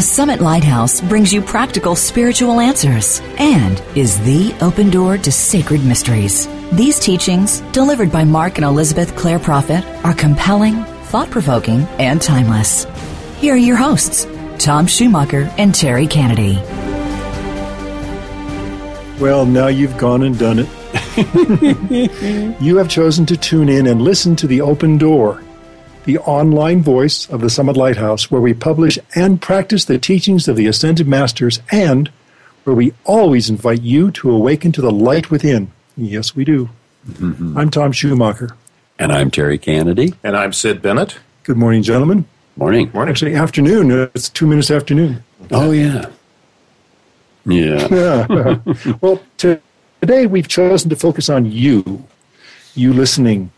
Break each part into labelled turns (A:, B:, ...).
A: The Summit Lighthouse brings you practical spiritual answers and is the open door to sacred mysteries. These teachings, delivered by Mark and Elizabeth Clare Prophet, are compelling, thought provoking, and timeless. Here are your hosts, Tom Schumacher and Terry Kennedy.
B: Well, now you've gone and done it. you have chosen to tune in and listen to The Open Door the online voice of the Summit Lighthouse, where we publish and practice the teachings of the Ascended Masters and where we always invite you to awaken to the light within. Yes, we do. Mm-hmm. I'm Tom Schumacher.
C: And I'm Terry Kennedy.
D: And I'm Sid Bennett.
B: Good morning, gentlemen.
C: Morning.
B: Morning. Actually, afternoon. It's two minutes afternoon.
C: Oh, yeah. Yeah.
B: yeah. well, today we've chosen to focus on you, you listening,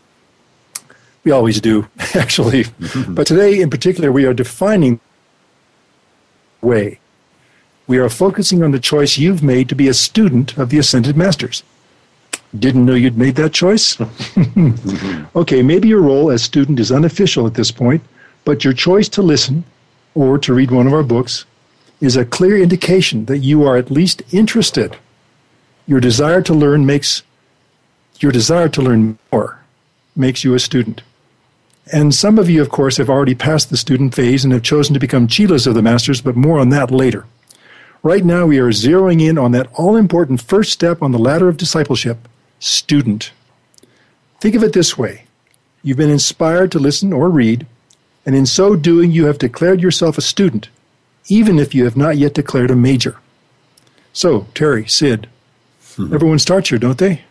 B: we always do, actually. but today, in particular, we are defining way. We are focusing on the choice you've made to be a student of the Ascended Masters. Didn't know you'd made that choice? okay, maybe your role as student is unofficial at this point, but your choice to listen or to read one of our books is a clear indication that you are at least interested. Your desire to learn makes your desire to learn more makes you a student. And some of you, of course, have already passed the student phase and have chosen to become chelas of the masters, but more on that later. Right now, we are zeroing in on that all important first step on the ladder of discipleship student. Think of it this way you've been inspired to listen or read, and in so doing, you have declared yourself a student, even if you have not yet declared a major. So, Terry, Sid, mm-hmm. everyone starts here, don't they?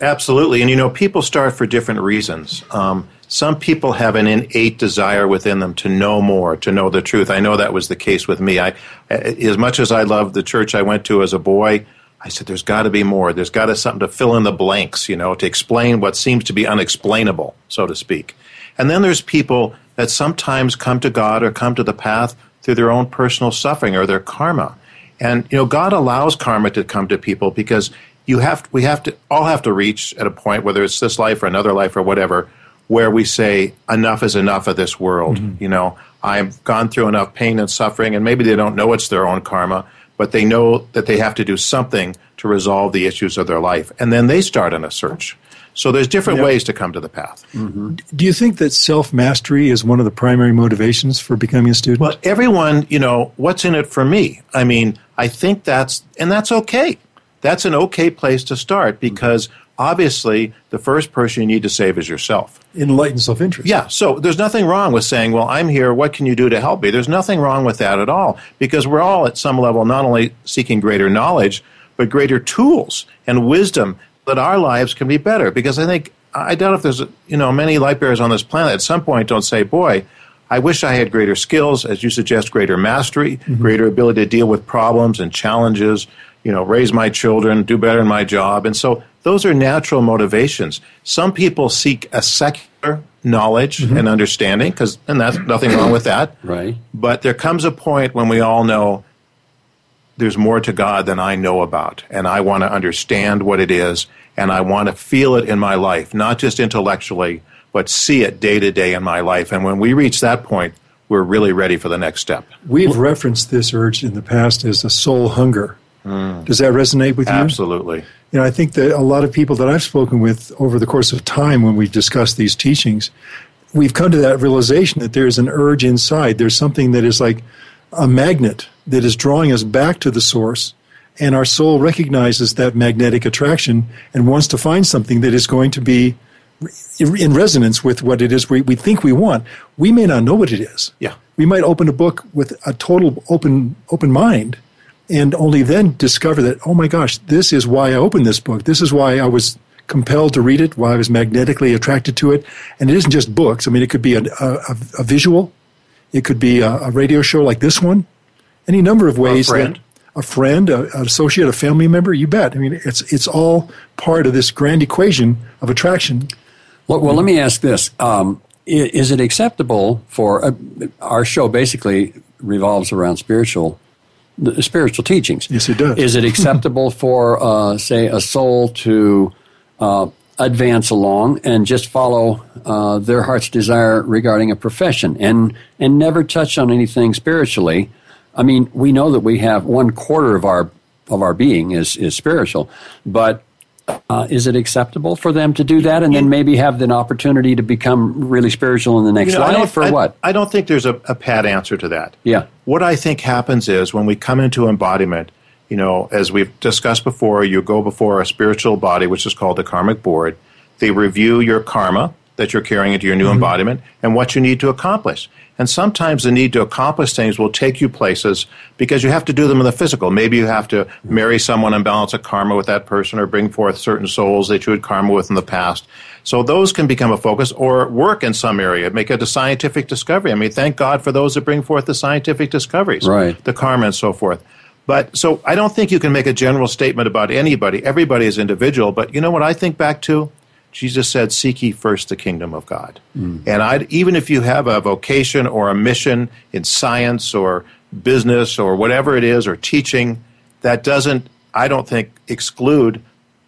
D: Absolutely. And you know, people start for different reasons. Um, some people have an innate desire within them to know more, to know the truth. I know that was the case with me. I, eh, as much as I loved the church I went to as a boy, I said, there's got to be more. There's got to be something to fill in the blanks, you know, to explain what seems to be unexplainable, so to speak. And then there's people that sometimes come to God or come to the path through their own personal suffering or their karma. And, you know, God allows karma to come to people because you have, we have to, all have to reach at a point, whether it's this life or another life or whatever, where we say enough is enough of this world. Mm-hmm. You know, I've gone through enough pain and suffering, and maybe they don't know it's their own karma, but they know that they have to do something to resolve the issues of their life, and then they start on a search. So there's different yep. ways to come to the path.
B: Mm-hmm. Do you think that self mastery is one of the primary motivations for becoming a student?
D: Well, everyone, you know, what's in it for me? I mean, I think that's, and that's okay. That's an okay place to start because obviously the first person you need to save is yourself.
B: Enlightened self interest.
D: Yeah. So there's nothing wrong with saying, well, I'm here. What can you do to help me? There's nothing wrong with that at all because we're all at some level not only seeking greater knowledge, but greater tools and wisdom that our lives can be better. Because I think, I doubt if there's, you know, many light bearers on this planet at some point don't say, boy, I wish I had greater skills, as you suggest, greater mastery, mm-hmm. greater ability to deal with problems and challenges, you know, raise my children, do better in my job. And so those are natural motivations. Some people seek a secular knowledge mm-hmm. and understanding, because and that's nothing wrong with that.
C: Right.
D: But there comes a point when we all know there's more to God than I know about, and I want to understand what it is, and I want to feel it in my life, not just intellectually, but see it day to day in my life. And when we reach that point, we're really ready for the next step.
B: We've referenced this urge in the past as a soul hunger. Mm. Does that resonate with you?
D: Absolutely.
B: You know, I think that a lot of people that I've spoken with over the course of time when we've discussed these teachings, we've come to that realization that there's an urge inside. There's something that is like a magnet that is drawing us back to the source. And our soul recognizes that magnetic attraction and wants to find something that is going to be in resonance with what it is we, we think we want. We may not know what it is.
D: Yeah.
B: We might open a book with a total open open mind and only then discover that, oh my gosh, this is why I opened this book. This is why I was compelled to read it, why I was magnetically attracted to it. And it isn't just books. I mean, it could be a, a, a visual, it could be a, a, radio show like this one, any number of ways.
D: A friend.
B: That, a friend, a, an associate, a family member, you bet. I mean, it's, it's all part of this grand equation of attraction.
C: Well, well let me ask this. Um, is it acceptable for uh, our show basically revolves around spiritual spiritual teachings.
B: Yes, it does.
C: Is it acceptable for, uh, say, a soul to uh, advance along and just follow uh, their heart's desire regarding a profession and and never touch on anything spiritually? I mean, we know that we have one quarter of our of our being is is spiritual, but uh, is it acceptable for them to do that and then maybe have an opportunity to become really spiritual in the next
D: you know,
C: life or
D: I,
C: what?
D: I don't think there's a, a pat answer to that.
C: Yeah.
D: What I think happens is when we come into embodiment, you know, as we've discussed before, you go before a spiritual body, which is called the karmic board. They review your karma that you're carrying into your new mm-hmm. embodiment and what you need to accomplish. And sometimes the need to accomplish things will take you places because you have to do them in the physical. Maybe you have to marry someone and balance a karma with that person or bring forth certain souls that you had karma with in the past. So those can become a focus or work in some area, make it a scientific discovery. I mean, thank God for those that bring forth the scientific discoveries,
C: right.
D: the karma and so forth. But so I don't think you can make a general statement about anybody. Everybody is individual. But you know what I think back to? Jesus said, Seek ye first the kingdom of God. Mm. And I'd, even if you have a vocation or a mission in science or business or whatever it is or teaching, that doesn't, I don't think, exclude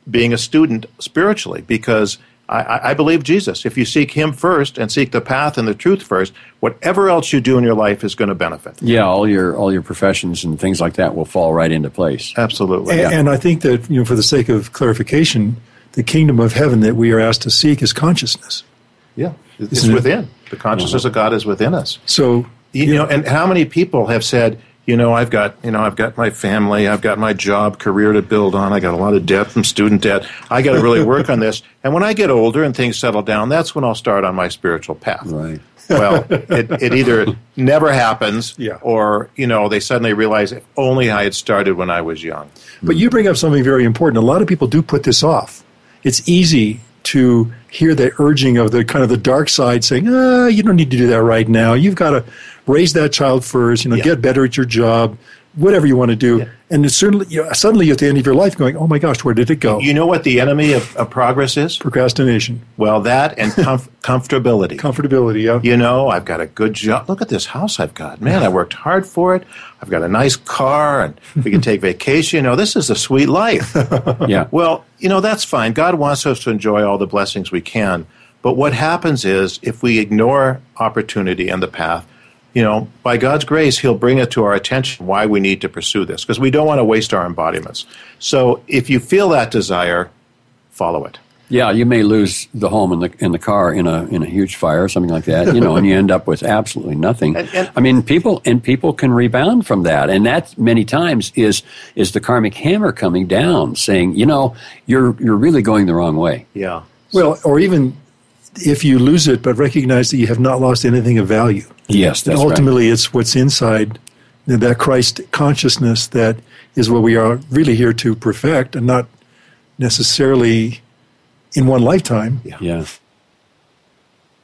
D: being a student spiritually because I, I, believe Jesus. If you seek Him first and seek the path and the truth first, whatever else you do in your life is going to benefit.
C: Yeah, all your all your professions and things like that will fall right into place.
D: Absolutely.
B: And,
D: yeah.
B: and I think that you know, for the sake of clarification, the kingdom of heaven that we are asked to seek is consciousness.
D: Yeah, it's Isn't within. It? The consciousness uh-huh. of God is within us.
B: So
D: you, you know, and how many people have said, you know, I've got, you know, I've got my family, I've got my job, career to build on. I got a lot of debt from student debt. I got to really work on this. And when I get older and things settle down, that's when I'll start on my spiritual path.
C: Right.
D: well, it, it either never happens,
B: yeah.
D: or you know, they suddenly realize if only I had started when I was young.
B: But you bring up something very important. A lot of people do put this off it's easy to hear the urging of the kind of the dark side saying, ah, you don't need to do that right now. You've got to raise that child first, you know, yeah. get better at your job, whatever you want to do. Yeah. And certainly, you know, suddenly at the end of your life going, oh my gosh, where did it go?
D: You know what the enemy of, of progress is?
B: Procrastination.
D: Well, that and comf- comfortability.
B: Comfortability, yeah.
D: You know, I've got a good job. Look at this house I've got. Man, I worked hard for it. I've got a nice car and we can take vacation. You know, this is a sweet life.
C: yeah.
D: Well, you know, that's fine. God wants us to enjoy all the blessings we can. But what happens is if we ignore opportunity and the path, you know, by God's grace, He'll bring it to our attention why we need to pursue this because we don't want to waste our embodiments. So if you feel that desire, follow it.
C: Yeah, you may lose the home and the in the car in a in a huge fire or something like that, you know, and you end up with absolutely nothing. And, and, I mean, people and people can rebound from that, and that many times is is the karmic hammer coming down, saying, you know, you're you're really going the wrong way.
D: Yeah.
B: Well, or even if you lose it, but recognize that you have not lost anything of value.
C: Yes, that's
B: and ultimately,
C: right.
B: it's what's inside that Christ consciousness that is what we are really here to perfect, and not necessarily in one lifetime.
C: Yeah. yeah.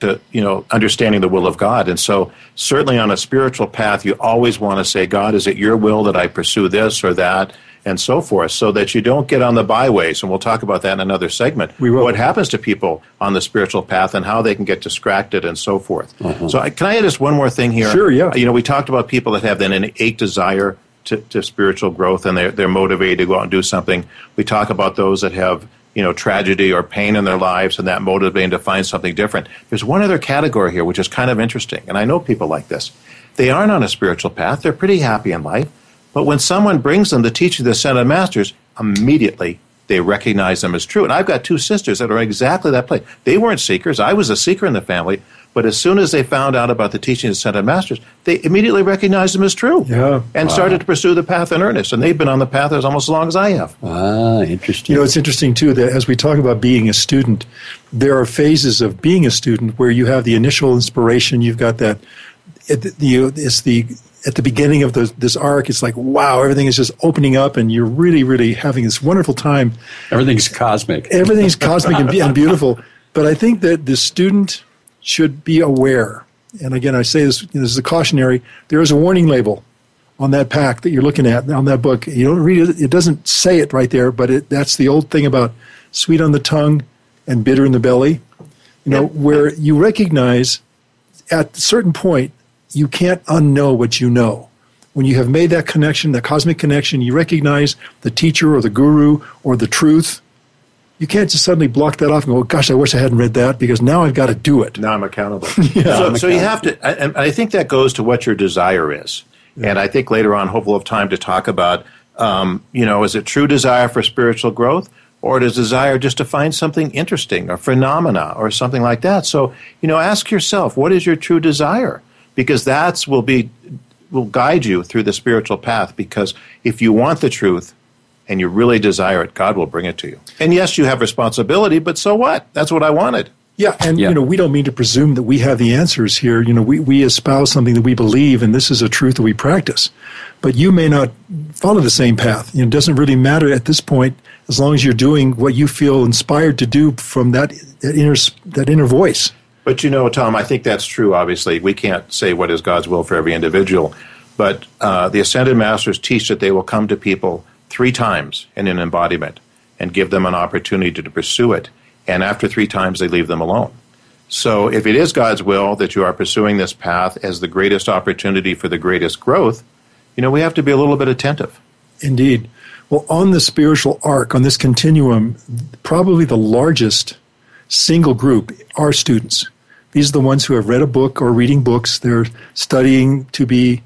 D: To, you know, understanding the will of God. And so, certainly on a spiritual path, you always want to say, God, is it your will that I pursue this or that? And so forth, so that you don't get on the byways. And we'll talk about that in another segment.
B: We will.
D: What happens to people on the spiritual path and how they can get distracted and so forth.
C: Uh-huh.
D: So, I, can I add just one more thing here?
B: Sure, yeah.
D: You know, we talked about people that have then an innate desire to, to spiritual growth and they're, they're motivated to go out and do something. We talk about those that have you know, tragedy or pain in their lives and that motivating to find something different. There's one other category here which is kind of interesting, and I know people like this. They aren't on a spiritual path, they're pretty happy in life, but when someone brings them the teaching of the Ascended Masters, immediately they recognize them as true. And I've got two sisters that are exactly that place. They weren't seekers. I was a seeker in the family. But as soon as they found out about the teaching of the Ascended Masters, they immediately recognized them as true.
B: Yeah.
D: And wow. started to pursue the path in earnest. And they've been on the path as almost as long as I have.
C: Ah, interesting.
B: You know, it's interesting, too, that as we talk about being a student, there are phases of being a student where you have the initial inspiration. You've got that, it, the, it's the at the beginning of the, this arc, it's like, wow, everything is just opening up and you're really, really having this wonderful time.
C: Everything's cosmic.
B: Everything's cosmic and, and beautiful. But I think that the student should be aware. And again, I say this, this is a cautionary. There is a warning label on that pack that you're looking at on that book. You don't read it; it doesn't say it right there, but it, that's the old thing about sweet on the tongue and bitter in the belly. You know, where you recognize at a certain point you can't unknow what you know. When you have made that connection, that cosmic connection, you recognize the teacher or the guru or the truth. You can't just suddenly block that off and go, "Gosh, I wish I hadn't read that because now I've got to do it."
D: Now I'm accountable. yeah, so, I'm so you have to, and I think that goes to what your desire is. Yeah. And I think later on, hope we'll have time to talk about, um, you know, is it true desire for spiritual growth? Or does desire just to find something interesting or phenomena or something like that? So, you know, ask yourself, what is your true desire? Because that's will be will guide you through the spiritual path. Because if you want the truth and you really desire it, God will bring it to you. And yes, you have responsibility, but so what? That's what I wanted.
B: Yeah, and yeah. you know, we don't mean to presume that we have the answers here. You know, we, we espouse something that we believe, and this is a truth that we practice. But you may not follow the same path. You know, it doesn't really matter at this point as long as you're doing what you feel inspired to do from that, that inner that inner voice.
D: But you know, Tom, I think that's true. Obviously, we can't say what is God's will for every individual. But uh, the ascended masters teach that they will come to people three times in an embodiment and give them an opportunity to pursue it and after three times they leave them alone. So if it is God's will that you are pursuing this path as the greatest opportunity for the greatest growth, you know, we have to be a little bit attentive.
B: Indeed. Well, on the spiritual arc, on this continuum, probably the largest single group are students. These are the ones who have read a book or reading books. They're studying to be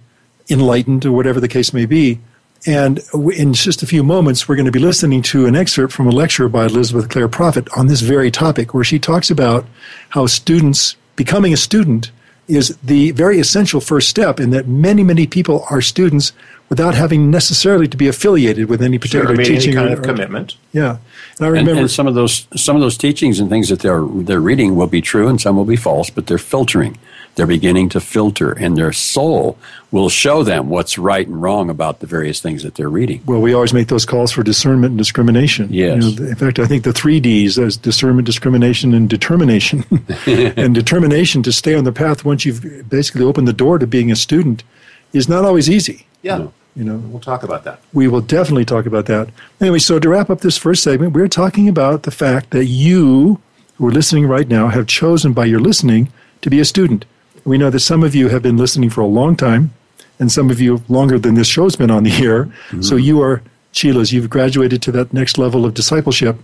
B: enlightened or whatever the case may be. And in just a few moments, we're going to be listening to an excerpt from a lecture by Elizabeth Clare Prophet on this very topic, where she talks about how students, becoming a student, is the very essential first step, and that many, many people are students without having necessarily to be affiliated with any particular
D: sure,
B: teaching
D: any kind
B: or,
D: of commitment.
B: Yeah,
C: and I remember and, and some of those some of those teachings and things that they're they're reading will be true, and some will be false, but they're filtering. They're beginning to filter, and their soul will show them what's right and wrong about the various things that they're reading.
B: Well, we always make those calls for discernment and discrimination.
C: Yes.
B: You know, in fact, I think the three Ds is discernment, discrimination, and determination. and determination to stay on the path once you've basically opened the door to being a student is not always easy.
D: Yeah. No. You know, we'll talk about that.
B: We will definitely talk about that. Anyway, so to wrap up this first segment, we're talking about the fact that you who are listening right now have chosen by your listening to be a student. We know that some of you have been listening for a long time, and some of you longer than this show's been on the air. Mm-hmm. So you are Chelas. You've graduated to that next level of discipleship.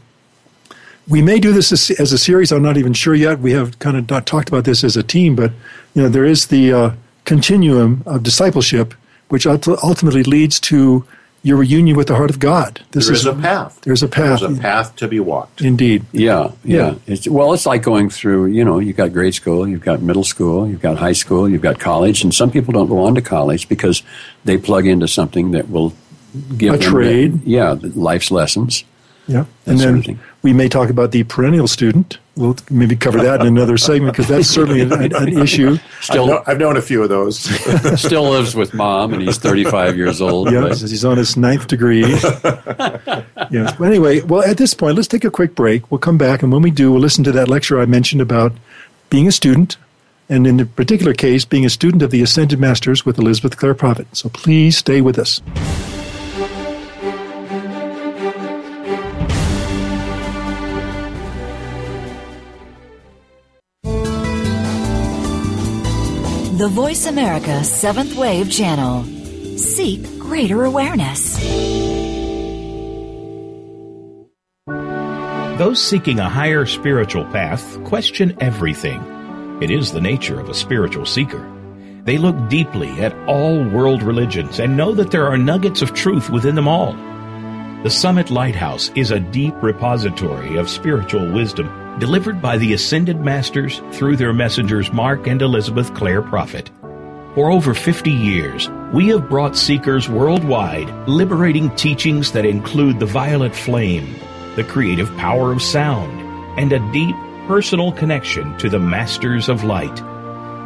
B: We may do this as, as, a series. I'm not even sure yet. We have kind of not talked about this as a team, but you know there is the uh, continuum of discipleship, which ultimately leads to your reunion with the heart of God.
D: This there is, is a path.
B: There's a path.
D: There's a path to be walked.
B: Indeed.
C: Yeah, yeah. yeah. It's, well, it's like going through. You know, you've got grade school, you've got middle school, you've got high school, you've got college, and some people don't go on to college because they plug into something that will give them
B: a
C: them
B: trade.
C: The, yeah, life's lessons.
B: Yeah, and then we may talk about the perennial student. We'll maybe cover that in another segment because that's certainly an, an, issue.
D: Still, I've, know, I've, known a few of those.
C: still lives with mom, and he's 35 years old.
B: Yes, but. he's on his ninth degree. yes. But anyway, well, at this point, let's take a quick break. We'll come back, and when we do, we'll listen to that lecture I mentioned about being a student, and in the particular case, being a student of the Ascended Masters with Elizabeth Clare Prophet. So please stay with us.
A: The Voice America Seventh Wave Channel. Seek greater awareness.
E: Those seeking a higher spiritual path question everything. It is the nature of a spiritual seeker. They look deeply at all world religions and know that there are nuggets of truth within them all. The Summit Lighthouse is a deep repository of spiritual wisdom delivered by the Ascended Masters through their messengers Mark and Elizabeth Clare Prophet. For over 50 years, we have brought seekers worldwide liberating teachings that include the violet flame, the creative power of sound, and a deep personal connection to the Masters of Light.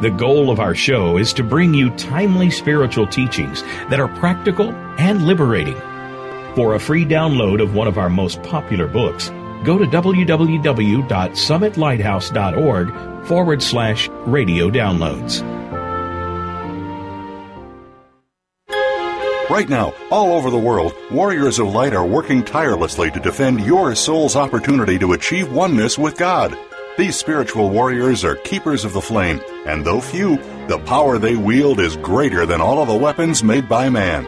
E: The goal of our show is to bring you timely spiritual teachings that are practical and liberating. For a free download of one of our most popular books, go to www.summitlighthouse.org forward slash radio downloads.
F: Right now, all over the world, warriors of light are working tirelessly to defend your soul's opportunity to achieve oneness with God. These spiritual warriors are keepers of the flame, and though few, the power they wield is greater than all of the weapons made by man.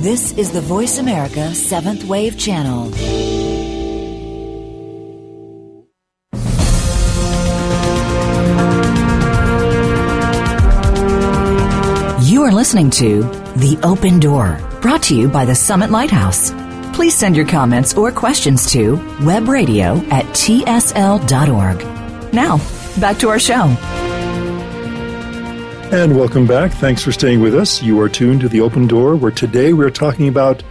A: This is the Voice America Seventh Wave Channel. You are listening to The Open Door, brought to you by the Summit Lighthouse. Please send your comments or questions to webradio at tsl.org. Now, back to our show.
B: And welcome back. Thanks for staying with us. You are tuned to The Open Door, where today we're talking about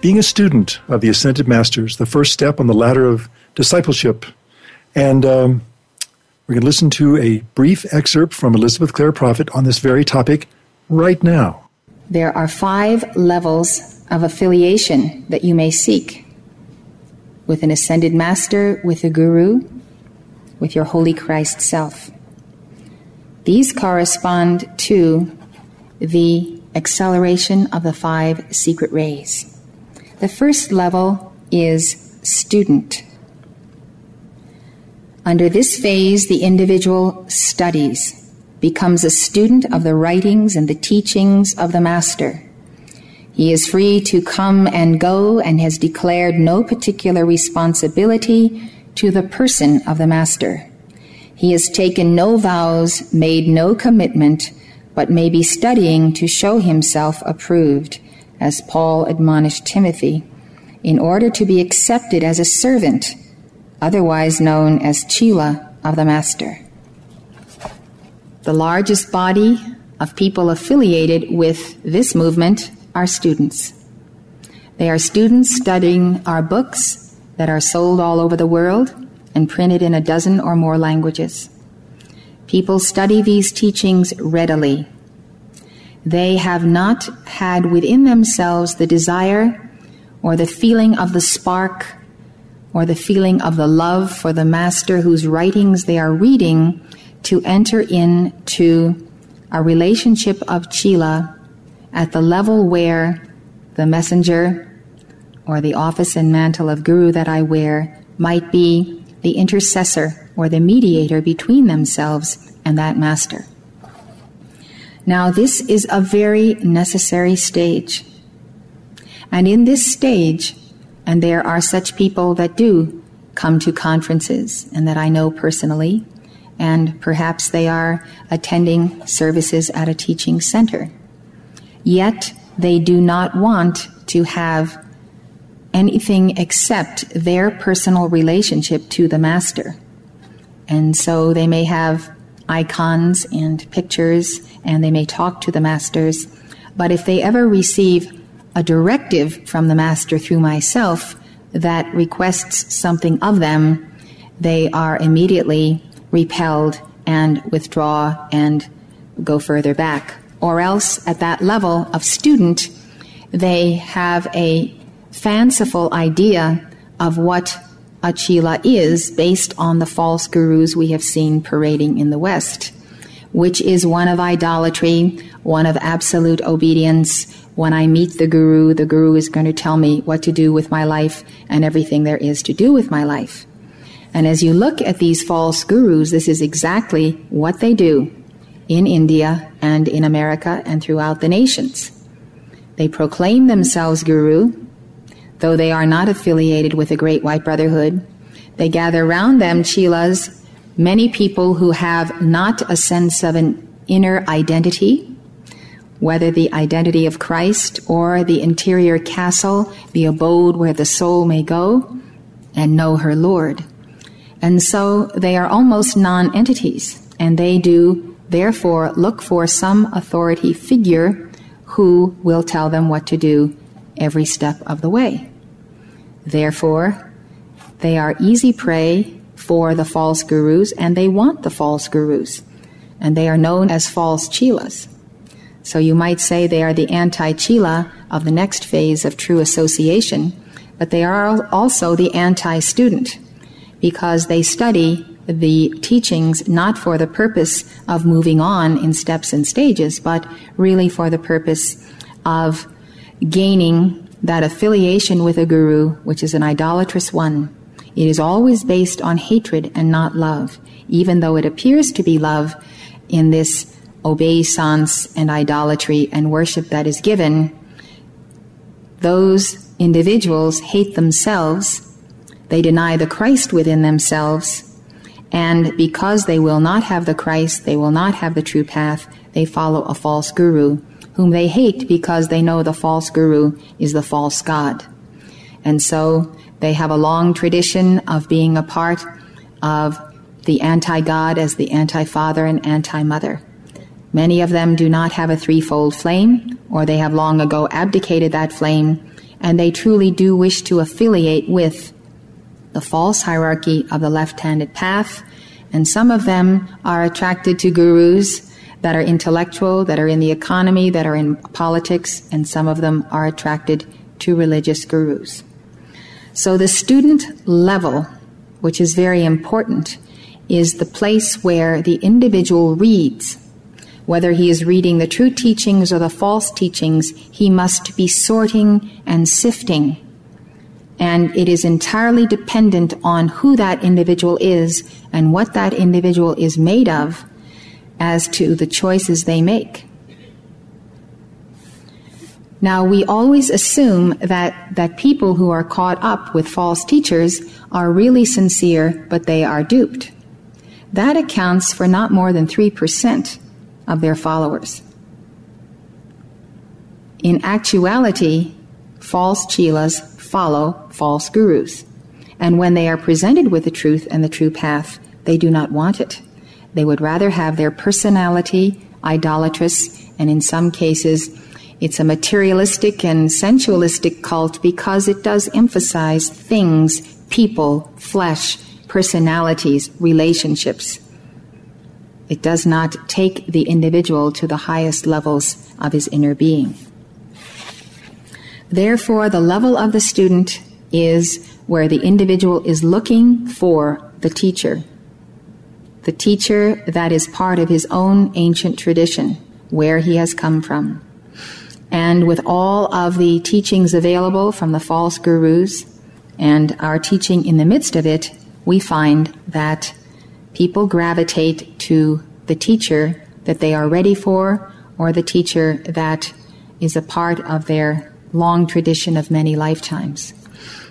B: being a student of the Ascended Masters, the first step on the ladder of discipleship. And um, we're going to listen to a brief excerpt from Elizabeth Clare Prophet on this very topic right now.
G: There are five levels of affiliation that you may seek with an ascended master, with a guru, with your holy Christ self. These correspond to the acceleration of the five secret rays. The first level is student. Under this phase, the individual studies, becomes a student of the writings and the teachings of the Master. He is free to come and go and has declared no particular responsibility to the person of the Master. He has taken no vows, made no commitment, but may be studying to show himself approved, as Paul admonished Timothy, in order to be accepted as a servant, otherwise known as Chela of the Master. The largest body of people affiliated with this movement are students. They are students studying our books that are sold all over the world and printed in a dozen or more languages. People study these teachings readily. They have not had within themselves the desire or the feeling of the spark or the feeling of the love for the master whose writings they are reading to enter into a relationship of Chela at the level where the messenger or the office and mantle of guru that I wear might be the intercessor or the mediator between themselves and that master. Now, this is a very necessary stage. And in this stage, and there are such people that do come to conferences and that I know personally, and perhaps they are attending services at a teaching center. Yet they do not want to have anything except their personal relationship to the master. And so they may have icons and pictures and they may talk to the masters. But if they ever receive a directive from the master through myself that requests something of them, they are immediately repelled and withdraw and go further back. Or else, at that level of student, they have a fanciful idea of what a Chela is based on the false gurus we have seen parading in the West, which is one of idolatry, one of absolute obedience, when I meet the Guru, the Guru is going to tell me what to do with my life and everything there is to do with my life. And as you look at these false gurus, this is exactly what they do in India and in America and throughout the nations. They proclaim themselves guru, though they are not affiliated with the Great White Brotherhood. They gather around them chelas, many people who have not a sense of an inner identity, whether the identity of Christ or the interior castle, the abode where the soul may go and know her Lord. And so they are almost non entities, and they do therefore look for some authority figure who will tell them what to do every step of the way. Therefore, they are easy prey for the false gurus, and they want the false gurus, and they are known as false chelas. So you might say they are the anti chela of the next phase of true association, but they are also the anti student because they study the teachings not for the purpose of moving on in steps and stages, but really for the purpose of gaining that affiliation with a guru, which is an idolatrous one. It is always based on hatred and not love, even though it appears to be love in this obeisance and idolatry and worship that is given, those individuals hate themselves, they deny the Christ within themselves, and because they will not have the Christ, they will not have the true path, they follow a false guru, whom they hate because they know the false guru is the false God. And so they have a long tradition of being a part of the anti God as the anti father and anti mother. Many of them do not have a threefold flame, or they have long ago abdicated that flame, and they truly do wish to affiliate with the false hierarchy of the left handed path. And some of them are attracted to gurus that are intellectual, that are in the economy, that are in politics, and some of them are attracted to religious gurus. So the student level, which is very important, is the place where the individual reads whether he is reading the true teachings or the false teachings, he must be sorting and sifting. And it is entirely dependent on who that individual is and what that individual is made of as to the choices they make. Now, we always assume that, that people who are caught up with false teachers are really sincere, but they are duped. That accounts for not more than 3% of their followers. In actuality, false chelas follow false gurus. And when they are presented with the truth and the true path, they do not want it. They would rather have their personality idolatrous, and in some cases, it's a materialistic and sensualistic cult because it does emphasize things, people, flesh, personalities, relationships. It does not take the individual to the highest levels of his inner being. Therefore, the level of the student is where the individual is looking for the teacher, the teacher that is part of his own ancient tradition, where he has come from. And with all of the teachings available from the false gurus and our teaching in the midst of it, we find that people gravitate to the teacher that they are ready for or the teacher that is a part of their long tradition of many lifetimes.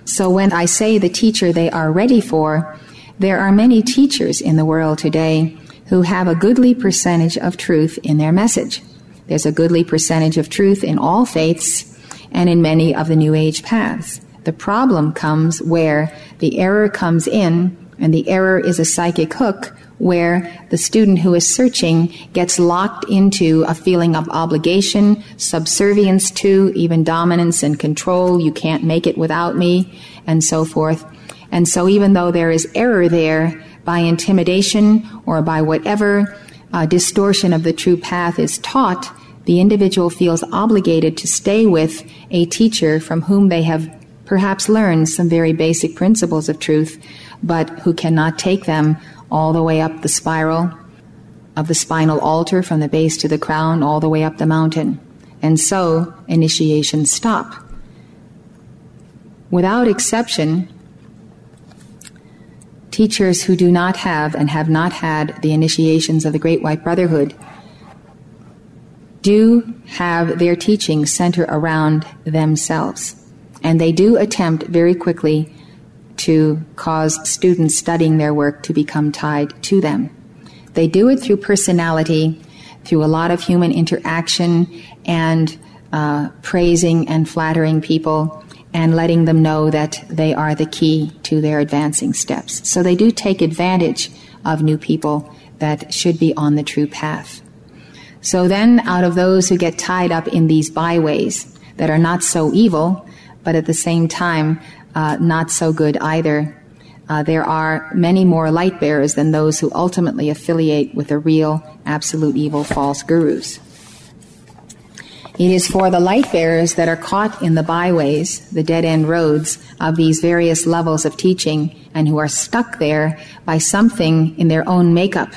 G: So when I say the teacher they are ready for, there are many teachers in the world today who have a goodly percentage of truth in their message. There's a goodly percentage of truth in all faiths and in many of the New Age paths. The problem comes where the error comes in and the error is a psychic hook where the student who is searching gets locked into a feeling of obligation, subservience to, even dominance and control. You can't make it without me, and so forth. And so, even though there is error there by intimidation or by whatever uh, distortion of the true path is taught, the individual feels obligated to stay with a teacher from whom they have perhaps learned some very basic principles of truth but who cannot take them all the way up the spiral of the spinal altar from the base to the crown, all the way up the mountain. and so initiations stop. Without exception, teachers who do not have and have not had the initiations of the Great White Brotherhood do have their teaching center around themselves. And they do attempt very quickly to cause students studying their work to become tied to them. They do it through personality, through a lot of human interaction, and uh, praising and flattering people, and letting them know that they are the key to their advancing steps. So they do take advantage of new people that should be on the true path. So then, out of those who get tied up in these byways that are not so evil, but at the same time uh, not so good either, uh, there are many more light bearers than those who ultimately affiliate with the real, absolute evil false gurus. It is for the light bearers that are caught in the byways, the dead end roads of these various levels of teaching, and who are stuck there by something in their own makeup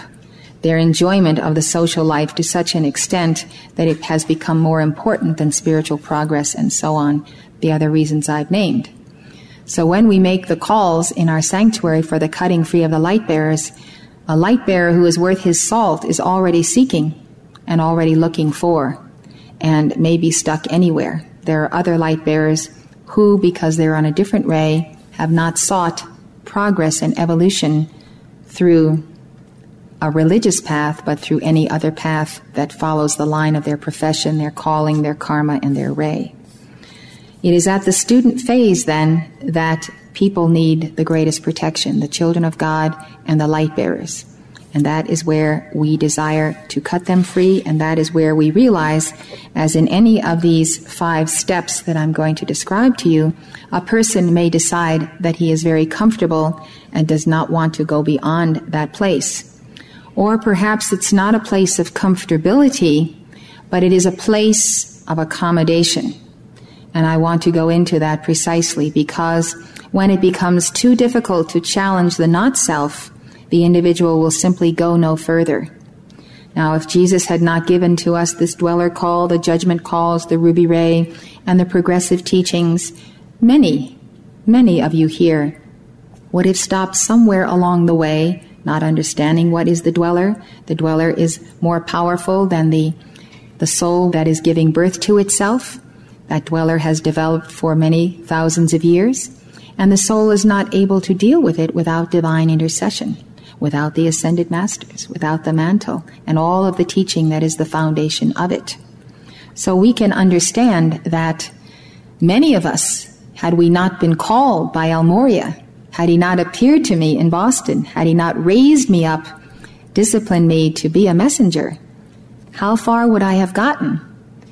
G: their enjoyment of the social life to such an extent that it has become more important than spiritual progress and so on, the other reasons I've named. So when we make the calls in our sanctuary for the cutting free of the light bearers, a light bearer who is worth his salt is already seeking and already looking for and may be stuck anywhere. There are other light bearers who, because they're on a different ray, have not sought progress and evolution through a religious path, but through any other path that follows the line of their profession, their calling, their karma, and their ray. It is at the student phase, then, that people need the greatest protection the children of God and the light bearers. And that is where we desire to cut them free, and that is where we realize, as in any of these five steps that I'm going to describe to you, a person may decide that he is very comfortable and does not want to go beyond that place. Or perhaps it's not a place of comfortability, but it is a place of accommodation. And I want to go into that precisely because when it becomes too difficult to challenge the not self, the individual will simply go no further. Now, if Jesus had not given to us this dweller call, the judgment calls, the ruby ray, and the progressive teachings, many, many of you here would have stopped somewhere along the way not understanding what is the dweller. The dweller is more powerful than the, the soul that is giving birth to itself. That dweller has developed for many thousands of years, and the soul is not able to deal with it without divine intercession, without the ascended masters, without the mantle, and all of the teaching that is the foundation of it. So we can understand that many of us, had we not been called by El Morya, had he not appeared to me in Boston, had he not raised me up, disciplined me to be a messenger, how far would I have gotten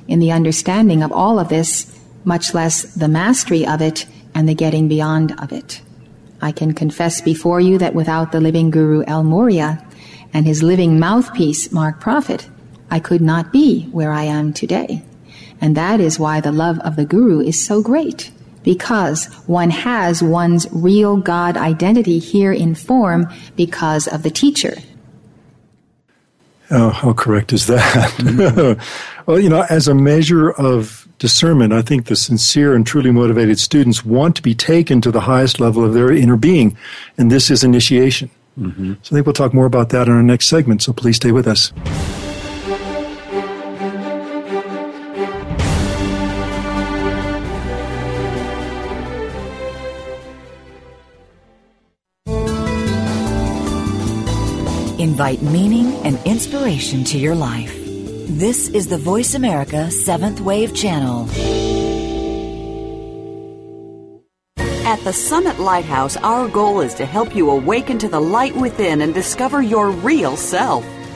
G: in the understanding of all of this, much less the mastery of it and the getting beyond of it? I can confess before you that without the living Guru El Morya and his living mouthpiece, Mark Prophet, I could not be where I am today. And that is why the love of the Guru is so great because one has one's real God identity here in form because of the teacher.
B: Oh, how correct is that? Mm-hmm. well, you know, as a measure of discernment, I think the sincere and truly motivated students want to be taken to the highest level of their inner being, and this is initiation. Mm-hmm. So I think we'll talk more about that in our next segment, so please stay with us.
A: invite meaning and inspiration to your life. This is the Voice America Seventh Wave Channel.
H: At the Summit Lighthouse, our goal is to help you awaken to the light within and discover your real self.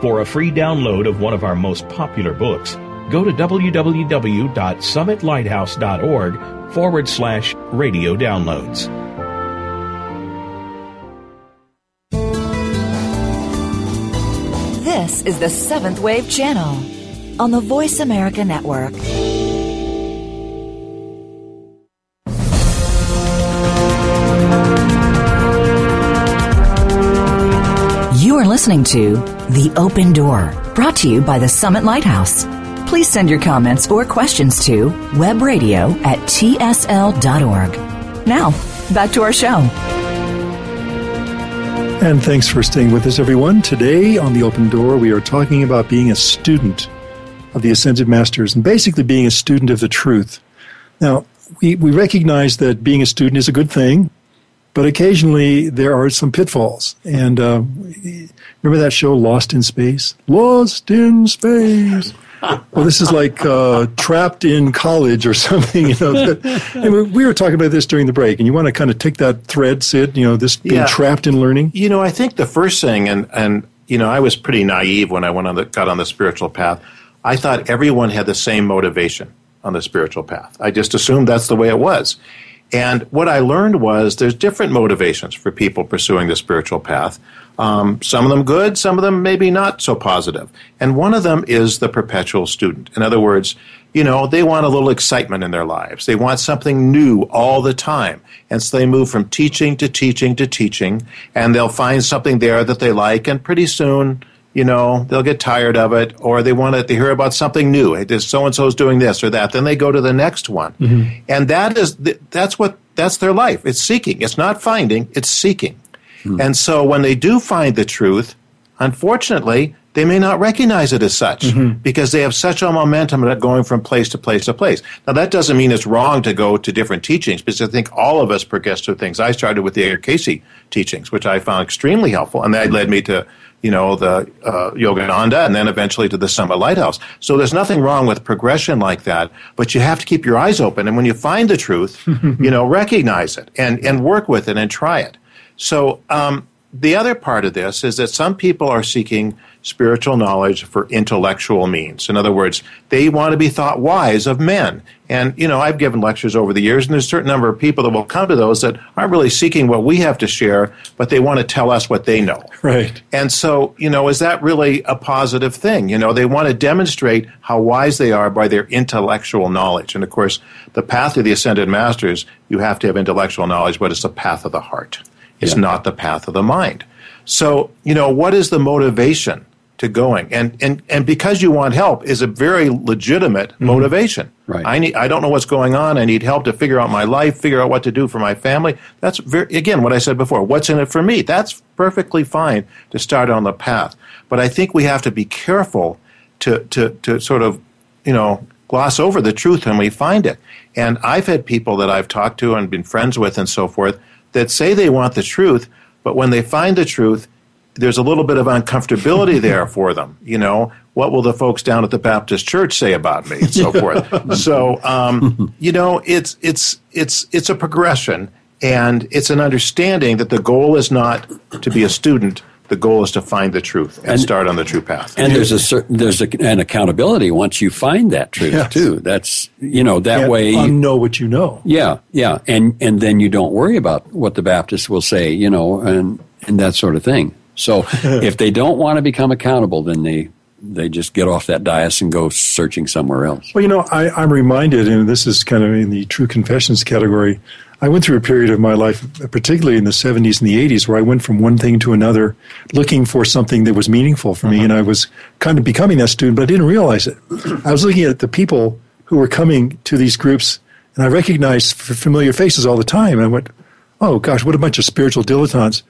E: for a free download of one of our most popular books, go to www.summitlighthouse.org forward slash radio downloads.
A: This is the Seventh Wave Channel on the Voice America Network. Listening to The Open Door, brought to you by the Summit Lighthouse. Please send your comments or questions to webradio at tsl.org. Now, back to our show.
B: And thanks for staying with us, everyone. Today on The Open Door, we are talking about being a student of the Ascended Masters and basically being a student of the truth. Now, we, we recognize that being a student is a good thing, but occasionally there are some pitfalls. And uh, remember that show, Lost in Space? Lost in Space. well, this is like uh, trapped in college or something. You know, and we were talking about this during the break, and you want to kind of take that thread, Sid. You know, this being
D: Yeah.
B: trapped in learning.
D: You know, I think the first thing, and and you know, I was pretty naive when I went on the got on the spiritual path. I thought everyone had the same motivation on the spiritual path. I just assumed that's the way it was. And what I learned was there's different motivations for people pursuing the spiritual path. Um, some of them good, some of them maybe not so positive. And one of them is the perpetual student. In other words, you know, they want a little excitement in their lives. They want something new all the time. And so they move from teaching to teaching to teaching, and they'll find something there that they like, and pretty soon, you know, they'll get tired of it, or they want to hear about something new. Hey, so and so's doing this or that. Then they go to the next one, mm-hmm. and that is that's what that's their life. It's seeking. It's not finding. It's seeking. Mm-hmm. And so when they do find the truth, unfortunately, they may not recognize it as such mm-hmm. because they have such a momentum of going from place to place to place. Now, that doesn't mean it's wrong to go to different teachings because I think all of us progress through things. I started with the Edgar Cayce teachings, which I found extremely helpful, and that led me to you know the uh, Yogananda, and then eventually to the Summit Lighthouse. So there's nothing wrong with progression like that, but you have to keep your eyes open, and when you find the truth, you know, recognize it and and work with it and try it. So um, the other part of this is that some people are seeking spiritual knowledge for intellectual means. In other words, they want to be thought wise of men. And, you know, I've given lectures over the years, and there's a certain number of people that will come to those that aren't really seeking what we have to share, but they want to tell us what they know.
B: Right.
D: And so, you know, is that really a positive thing? You know, they want to demonstrate how wise they are by their intellectual knowledge. And of course, the path of the ascended masters, you have to have intellectual knowledge, but it's the path of the heart. It's
C: Yeah.
D: not the path of the mind. So, you know, what is the motivation to going? And and and because you want help is a very legitimate mm-hmm. motivation.
C: Right.
D: I need I don't know what's going on. I need help to figure out my life, figure out what to do for my family. That's very again what I said before. What's in it for me? That's perfectly fine to start on the path. But I think we have to be careful to to to sort of, you know, gloss over the truth when we find it. And I've had people that I've talked to and been friends with and so forth that say they want the truth, but when they find the truth, there's a little bit of uncomfortability there for them. You know, what will the folks down at the Baptist church say about me, and so forth. So, um, you know, it's it's it's it's a progression, And it's an understanding that the goal is not to be a student, the goal is to find the truth and,
C: And-
D: start on the true path.
C: And there's a certain there's a, an accountability once you find that truth
B: Yes.
C: too. That's you know that way. you-
B: know what you know.
C: yeah, yeah, and and then you don't worry about what the Baptists will say, you know, and and that sort of thing. So if they don't want to become accountable, then they they just get off that dais and go searching somewhere else.
B: Well, you know, I, I'm reminded, and this is kind of in the true confessions category. I went through a period of my life, particularly in the 70s and the 80s, where I went from one thing to another, looking for something that was meaningful for me, mm-hmm. and I was kind of becoming that student, but I didn't realize it. I was looking at the people who were coming to these groups, and I recognized familiar faces all the time, and I went, "Oh gosh, what a bunch of spiritual dilettantes!"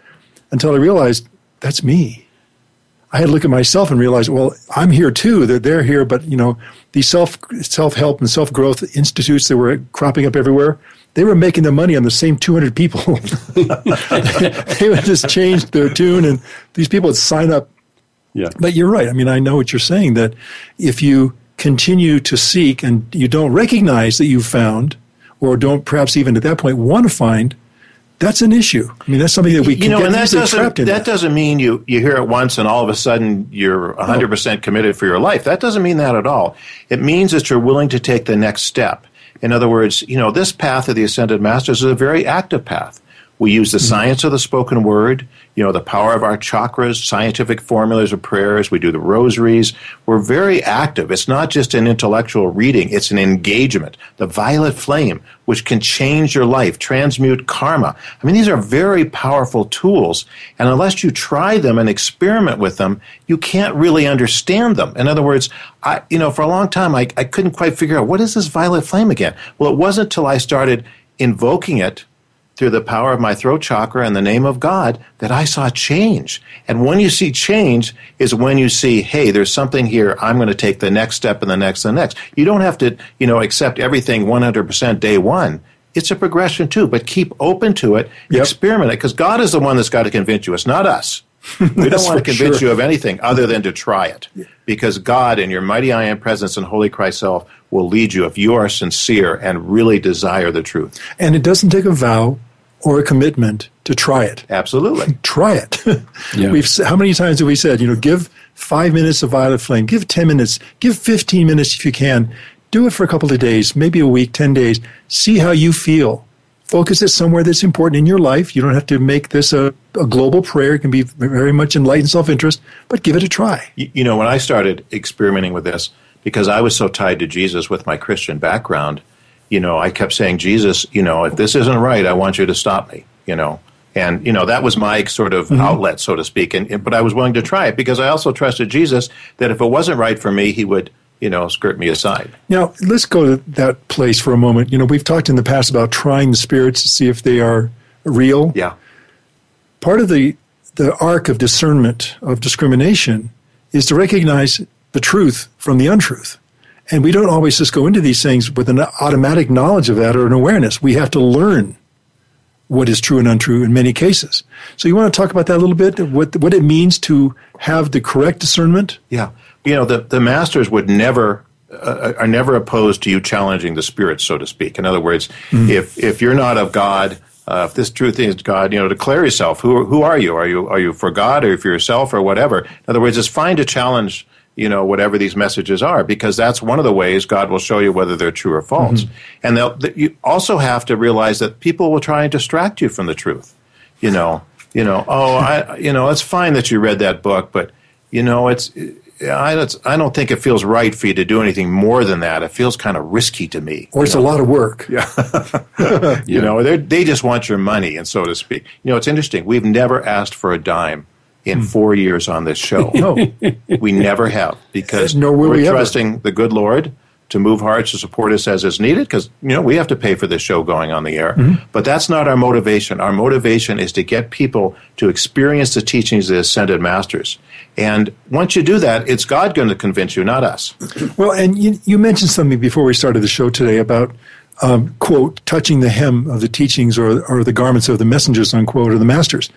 B: Until I realized that's me. I had to look at myself and realize, well, I'm here too. They're, they're here, but you know, these self self help and self growth institutes that were cropping up everywhere, they were making their money on the same 200 people. they would just change their tune, and these people would sign up.
C: Yeah.
B: But you're right. I mean, I know what you're saying. That if you continue to seek and you don't recognize that you've found, or don't perhaps even at that point want to find, that's an issue. I mean, that's something that we
D: you
B: can
D: know,
B: get
D: and that doesn't
B: trapped in.
D: that doesn't mean you you hear it once and all of a sudden you're 100 percent committed for your life. That doesn't mean that at all. It means that you're willing to take the next step. In other words, you know, this path of the ascended masters is a very active path. We use the mm-hmm. science of the spoken word, you know, the power of our chakras, scientific formulas of prayers. We do the rosaries. We're very active. It's not just an intellectual reading, it's an engagement. The violet flame, which can change your life, transmute karma. I mean, these are very powerful tools. And unless you try them and experiment with them, you can't really understand them. In other words, I, you know, for a long time, I, I couldn't quite figure out what is this violet flame again? Well, it wasn't until I started invoking it through the power of my throat chakra and the name of God that I saw change. And when you see change is when you see, hey, there's something here. I'm going to take the next step and the next and the next. You don't have to, you know, accept everything 100% day one. It's a progression too, but keep open to it,
B: Yep.
D: experiment it, because God is the one that's got to convince you. It's not us. We don't want to convince
B: sure.
D: you of anything other than to try it. Because God and your mighty I am presence and holy Christ self will lead you if you are sincere and really desire the truth.
B: and it doesn't take a vow or a commitment to try it.
D: Absolutely.
B: Try it.
C: Yeah.
B: We've how many times have we said, you know, give five minutes of violet flame, give ten minutes, give fifteen minutes if you can. Do it for a couple of days, maybe a week, ten days. See how you feel. Focus it somewhere that's important in your life. You don't have to make this a, a global prayer. It can be very much enlightened self-interest, but give it a try.
D: You, you know, when I started experimenting with this, because I was so tied to Jesus with my Christian background, you know, I kept saying, Jesus, you know, if this isn't right, I want you to stop me, you know. And, you know, that was my sort of mm-hmm. outlet, so to speak. And, and- but I was willing to try it because I also trusted Jesus that if it wasn't right for me, he would, you know, skirt me aside.
B: Now, let's go to that place for a moment. You know, we've talked in the past about trying the spirits to see if they are real.
D: Yeah.
B: part of the the arc of discernment of discrimination is to recognize the truth from the untruth. And we don't always just go into these things with an automatic knowledge of that or an awareness. We have to learn what is true and untrue in many cases. So you want to talk about that a little bit, what what it means to have the correct discernment?
D: Yeah, you know the the masters would never uh, are never opposed to you challenging the spirits, so to speak. In other words, if if you're not of God, uh, if this truth is God, you know, declare yourself. Who who are you? Are you are you for God or for yourself or whatever? In other words, it's fine to challenge. You know, whatever these messages are, because that's one of the ways God will show you whether they're true or false. Mm-hmm. And they'll, th- you also have to realize that people will try and distract you from the truth. You know, you know, oh, I, you know, it's fine that you read that book, but you know, it's I don't, I don't think it feels right for you to do anything more than that. It feels kind of risky to me.
B: Or it's a lot of work.
D: Yeah, You know, they they just want your money, and so to speak. You know, it's interesting. We've never asked for a dime in four years on this show.
B: No.
D: we never have because
B: Nor will
D: we're
B: we ever.
D: trusting the good Lord to move hearts to support us as is needed because you know we have to pay for this show going on the air
B: Mm-hmm.
D: but that's not our motivation our motivation is to get people to experience the teachings of the ascended masters and once you do that it's god going to convince you not us
B: Well, and you, you mentioned something before we started the show today about, um, quote, touching the hem of the teachings or, or the garments of the messengers, unquote, or the masters.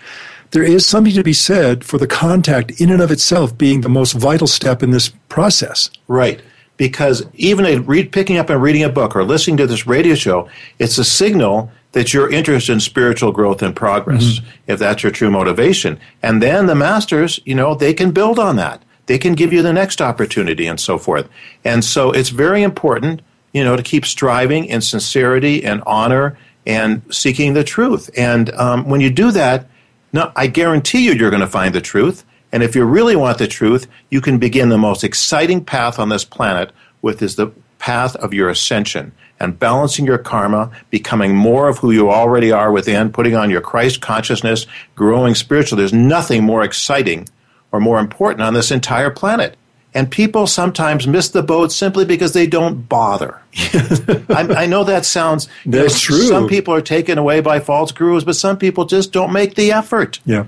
B: There is something to be said for the contact in and of itself being the most vital step in this process.
D: Right. Because even a read, picking up and reading a book or listening to this radio show, it's a signal that you're interested in spiritual growth and progress, mm-hmm. if that's your true motivation. And then the masters, you know, they can build on that. They can give you the next opportunity and so forth. And so it's very important, you know, to keep striving in sincerity and honor and seeking the truth. And um, when you do that, no, I guarantee you, you're going to find the truth. And if you really want the truth, you can begin the most exciting path on this planet, which is the path of your ascension and balancing your karma, becoming more of who you already are within, putting on your Christ consciousness, growing spiritually. There's nothing more exciting or more important on this entire planet. And people sometimes miss the boat simply because they don't bother. I, I, know that sounds
B: that's know, true.
D: Some people are taken away by false gurus, but some people just don't make the effort.
B: Yeah.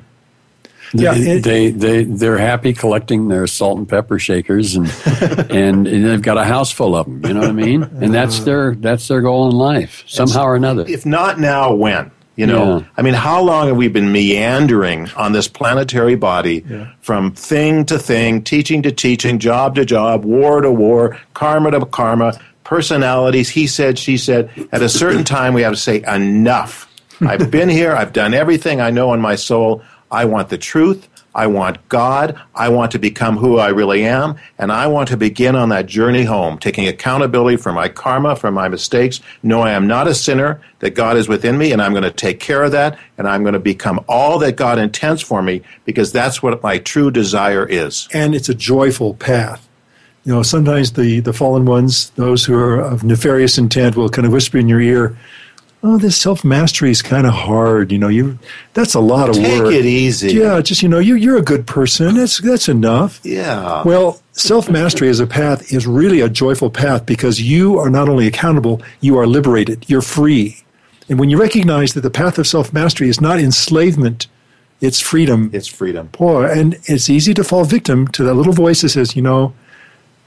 C: Yeah, they, they they they're happy collecting their salt and pepper shakers, and, and, and they've got a house full of them. You know what I mean? And that's uh-huh. their that's their goal in life somehow or another.
D: If not now, when? You know, yeah. I mean, how long have we been meandering on this planetary body yeah. from thing to thing, teaching to teaching, job to job, war to war, karma to karma, personalities, he said, she said. At a certain time, we have to say, enough. I've been here. I've done everything I know in my soul. I want the truth. I want God. I want to become who I really am. And I want to begin on that journey home, taking accountability for my karma, for my mistakes, No, I am not a sinner, that God is within me, and I'm going to take care of that, and I'm going to become all that God intends for me, because that's what my true desire is.
B: And it's a joyful path. You know, sometimes the, the fallen ones, those who are of nefarious intent, will kind of whisper in your ear, oh, this self mastery is kind of hard. You know, you that's a lot of
D: Take
B: work.
D: Take it easy.
B: Yeah, just you know, you you're a good person. That's that's enough.
D: Yeah.
B: Well, self mastery as a path is really a joyful path because you are not only accountable, you are liberated. You're free, and when you recognize that the path of self mastery is not enslavement. It's freedom.
D: It's freedom.
B: Boy, and it's easy to fall victim to that little voice that says, you know,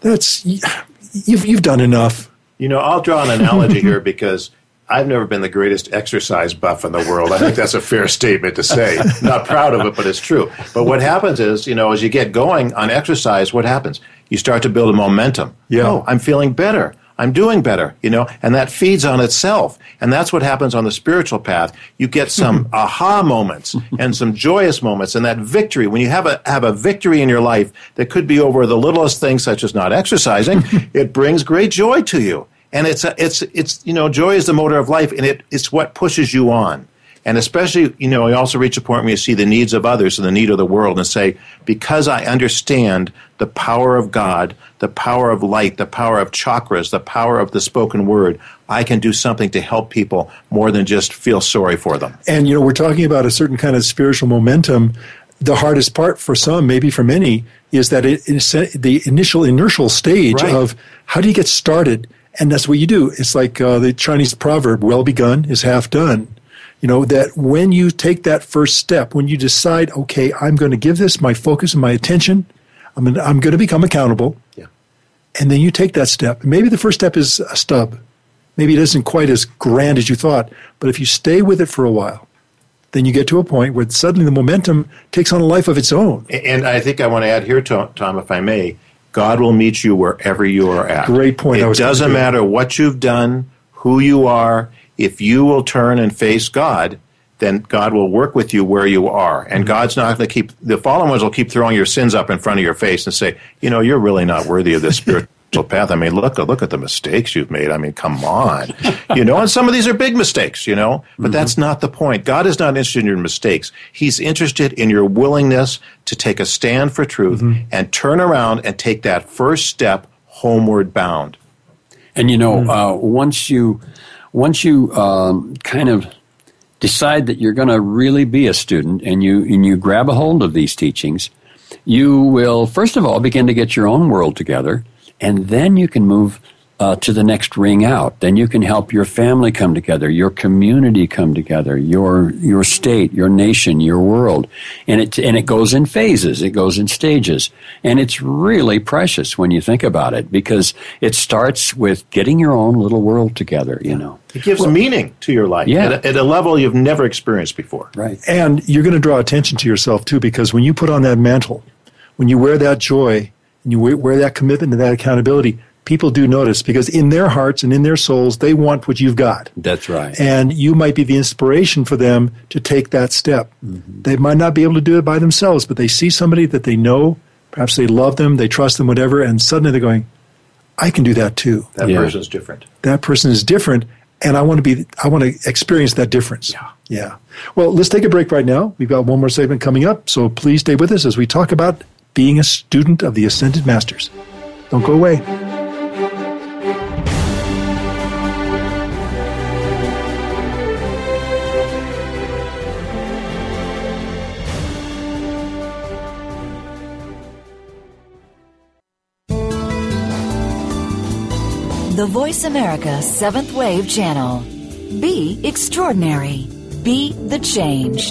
B: that's you've you've done enough.
D: You know, I'll draw an analogy here because I've never been the greatest exercise buff in the world. I think that's a fair statement to say. Not proud of it, but it's true. But what happens is, you know, as you get going on exercise, what happens? You start to build a momentum.
B: Yeah.
D: Oh, I'm feeling better. I'm doing better, you know, and that feeds on itself. And that's what happens on the spiritual path. You get some aha moments and some joyous moments and that victory. When you have a, have a victory in your life that could be over the littlest things such as not exercising, it brings great joy to you and it's a, it's it's you know joy is the motor of life and it, it's what pushes you on. And especially you know you also reach a point where you see the needs of others and the need of the world and say because i understand the power of god the power of light the power of chakras the power of the spoken word i can do something to help people more than just feel sorry for them.
B: And you know we're talking about a certain kind of spiritual momentum. The hardest part for some maybe for many is that it the initial inertial stage
D: right.
B: of how do you get started and that's what you do. It's like uh, the Chinese proverb, well begun is half done. You know, that when you take that first step, when you decide, okay, I'm going to give this my focus and my attention, I'm going to, I'm going to become accountable.
D: Yeah.
B: And then you take that step. Maybe the first step is a stub. Maybe it isn't quite as grand as you thought. But if you stay with it for a while, then you get to a point where suddenly the momentum takes on a life of its own.
D: And I think I want to add here, Tom, if I may, God will meet you wherever you are at.
B: Great point.
D: It doesn't matter what you've done, who you are. If you will turn and face God, then God will work with you where you are. And mm-hmm. God's not going to keep, the fallen ones will keep throwing your sins up in front of your face and say, you know, you're really not worthy of this spirit path. I mean, look look at the mistakes you've made. I mean, come on, you know. And some of these are big mistakes, you know. But mm-hmm. that's not the point. God is not interested in your mistakes. He's interested in your willingness to take a stand for truth mm-hmm. and turn around and take that first step homeward bound.
C: And you know, mm-hmm. uh, once you once you um, kind of decide that you're going to really be a student and you and you grab a hold of these teachings, you will first of all begin to get your own world together and then you can move uh, to the next ring out. Then you can help your family come together, your community come together, your your state, your nation, your world, and it and it goes in phases. It goes in stages, and it's really precious when you think about it because it starts with getting your own little world together. You know,
D: it gives well, meaning to your life
C: yeah.
D: at, a, at a level you've never experienced before.
C: Right,
B: and you're going to draw attention to yourself too because when you put on that mantle, when you wear that joy and you wear that commitment and that accountability, people do notice because in their hearts and in their souls, they want what you've got.
C: That's right.
B: And you might be the inspiration for them to take that step.
C: Mm-hmm.
B: They might not be able to do it by themselves, but they see somebody that they know, perhaps they love them, they trust them, whatever, and suddenly they're going, I can do that too.
D: That
C: Yeah.
D: person's different.
B: That person is different, and I want to be, I want to experience that difference.
D: Yeah.
B: Yeah. Well, let's take a break right now. We've got one more segment coming up, so please stay with us as we talk about being a student of the Ascended Masters. Don't go away.
A: The Voice America Seventh Wave Channel. Be extraordinary. Be the change.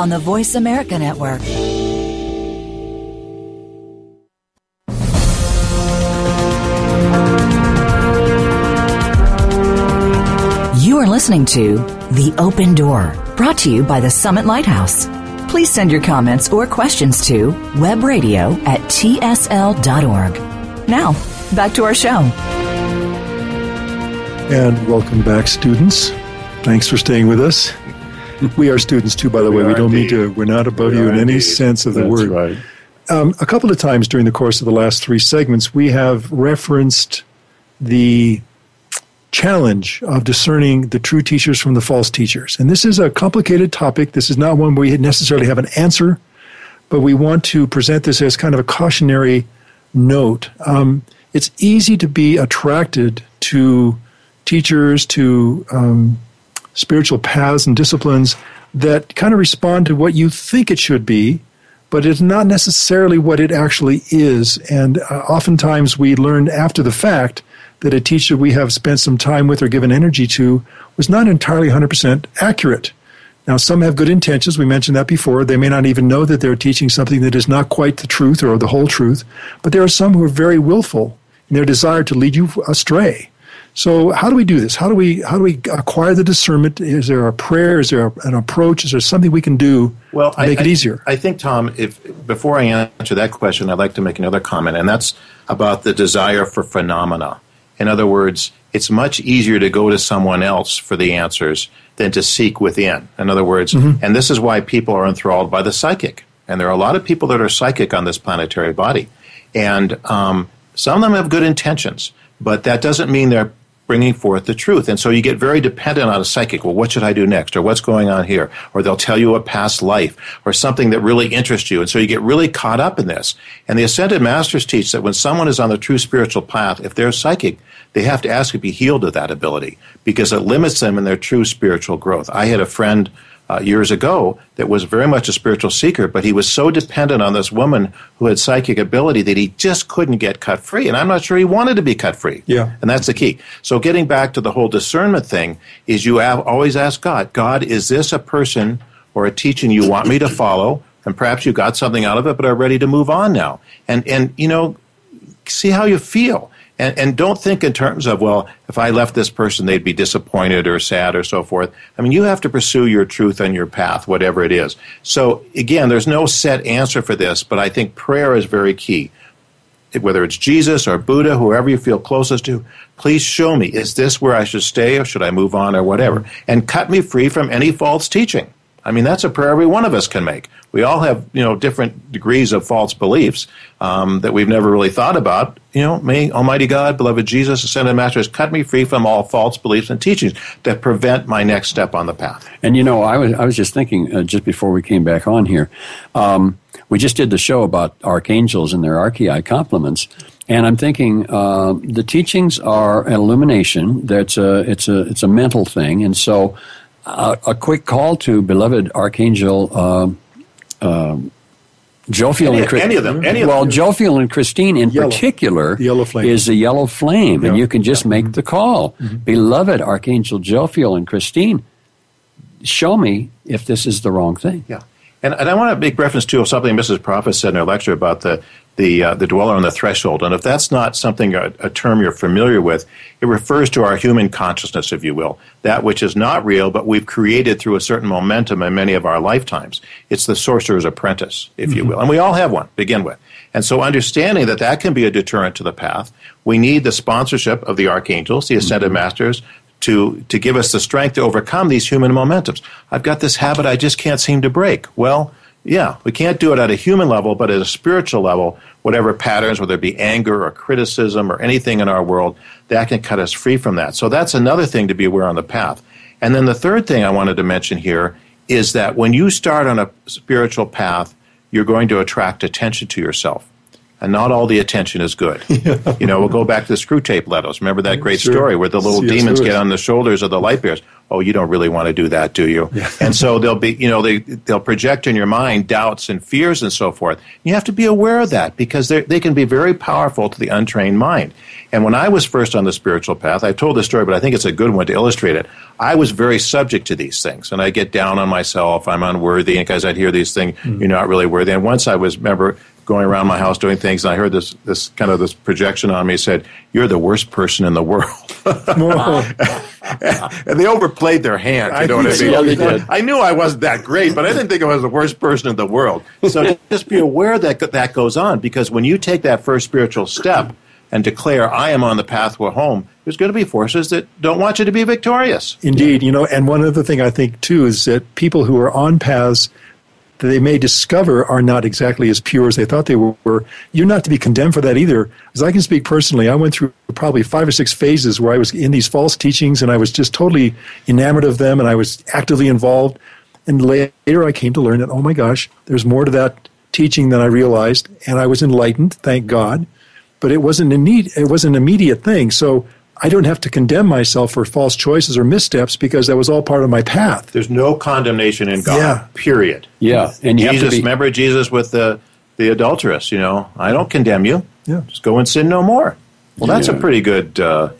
A: on the Voice America Network. You are listening to The Open Door, brought to you by the Summit Lighthouse. Please send your comments or questions to webradio at tsl.org. Now, back to our show.
B: And welcome back, students. Thanks for staying with us. We are students too, by the way.
D: We
B: We don't mean to, we're not above
D: We
B: you in any sense of the
C: That's
B: word.
C: right.
B: Um, a couple of times during the course of the last three segments, we have referenced the challenge of discerning the true teachers from the false teachers. And this is a complicated topic. This is not one where we necessarily have an answer, but we want to present this as kind of a cautionary note. Um, it's easy to be attracted to teachers, to um, spiritual paths and disciplines that kind of respond to what you think it should be, but it's not necessarily what it actually is. And uh, oftentimes we learn after the fact that a teacher we have spent some time with or given energy to was not entirely 100% accurate. Now, some have good intentions. We mentioned that before. They may not even know that they're teaching something that is not quite the truth or the whole truth. But there are some who are very willful in their desire to lead you astray. So, how do we do this? How do we how do we acquire the discernment? Is there a prayer? Is there an approach? Is there something we can do
D: Well,
B: to make
D: I,
B: it easier?
D: I, I think, Tom, if before I answer that question, I'd like to make another comment, and that's about the desire for phenomena. In other words, it's much easier to go to someone else for the answers than to seek within. In other words, and this is why people are enthralled by the psychic. And there are a lot of people that are psychic on this planetary body. And um, some of them have good intentions, but that doesn't mean they're bringing forth the truth. And so you get very dependent on a psychic. Well, what should I do next? Or what's going on here? Or they'll tell you a past life or something that really interests you. And so you get really caught up in this. And the Ascended Masters teach that when someone is on the true spiritual path, if they're psychic, they have to ask to be healed of that ability because it limits them in their true spiritual growth. I had a friend uh, years ago that was very much a spiritual seeker, but he was so dependent on this woman who had psychic ability that he just couldn't get cut free. And I'm not sure he wanted to be cut free.
B: Yeah.
D: And that's the key. So getting back to the whole discernment thing is you have always ask God, God, is this a person or a teaching you want me to follow? And perhaps you got something out of it, but are ready to move on now. And, and, you know, see how you feel. And, and don't think in terms of, well, if I left this person, they'd be disappointed or sad or so forth. I mean, you have to pursue your truth and your path, whatever it is. So, again, there's no set answer for this, but I think prayer is very key. Whether it's Jesus or Buddha, whoever you feel closest to, please show me, is this where I should stay or should I move on or whatever? And cut me free from any false teaching. I mean, that's a prayer every one of us can make. We all have, you know, different degrees of false beliefs um, that we've never really thought about. You know, may Almighty God, beloved Jesus, ascended Master, has cut me free from all false beliefs and teachings that prevent my next step on the path.
C: And you know, I was I was just thinking uh, just before we came back on here. Um, we just did the show about archangels and their archeiai complements, and I'm thinking uh, the teachings are an illumination. That's a it's a it's a mental thing, and so uh, a quick call to beloved Archangel. Uh, uh, Jophiel
D: Any-
C: and Chris-
D: any of them, any of
C: well,
D: them.
C: Jophiel and Christine in
B: Yellow.
C: particular
B: The yellow flame.
C: is the yellow flame, and you can just make the call. Beloved Archangel Jophiel and Christine, show me if this is the wrong thing.
D: Yeah, and, and I want to make reference to something Mrs. Prophet said in her lecture about the the uh, the dweller on the threshold. And if that's not something a, a term you're familiar with, it refers to our human consciousness, if you will, that which is not real, but we've created through a certain momentum in many of our lifetimes. It's the sorcerer's apprentice, if you will, and we all have one to begin with. And so, understanding that that can be a deterrent to the path, we need the sponsorship of the archangels, the ascended masters, to, to give us the strength to overcome these human momentums. I've got this habit I just can't seem to break. Well, yeah, we can't do it at a human level, but at a spiritual level, whatever patterns, whether it be anger or criticism or anything in our world, that can cut us free from that. So that's another thing to be aware on the path. And then the third thing I wanted to mention here is that when you start on a spiritual path, you're going to attract attention to yourself. And not all the attention is good. You know, we'll go back to the Screwtape letters. Remember that great
B: Sure.
D: story where the little demons get on the shoulders of the light bearers. Oh, you don't really want to do that, do you? And so they'll be, you know, they they'll project in your mind doubts and fears and so forth. You have to be aware of that because they they can be very powerful to the untrained mind. And when I was first on the spiritual path, I told this story, but I think it's a good one to illustrate it. I was very subject to these things, and I get down on myself. I'm unworthy, and because I'd hear these things, you're not really worthy. And once I was, remember, going around my house doing things, and I heard this this kind of this projection on me said, "You're the worst person in the world." and they overplayed their hand. You know what I mean?
B: Yeah, they did.
D: I knew I wasn't that great, but I didn't think I was the worst person in the world. So just be aware that that goes on because when you take that first spiritual step and declare, "I am on the path pathway home," there's going to be forces that don't want you to be victorious.
B: Indeed, you know, and one other thing I think too is that people who are on paths that they may discover are not exactly as pure as they thought they were. You're not to be condemned for that either. As I can speak personally, I went through probably five or six phases where I was in these false teachings and I was just totally enamored of them and I was actively involved. And later I came to learn that, oh my gosh, there's more to that teaching than I realized. And I was enlightened, thank God. But it wasn't a need, it was an immediate thing. So I don't have to condemn myself for false choices or missteps because that was all part of my path.
D: There's no condemnation in God.
B: Yeah.
D: Period.
C: Yeah, and you
D: Jesus,
C: have to be.
D: remember Jesus with the the adulteress. You know, I don't condemn you.
B: Yeah.
D: Just go and sin no more. Well, that's a pretty good. Uh,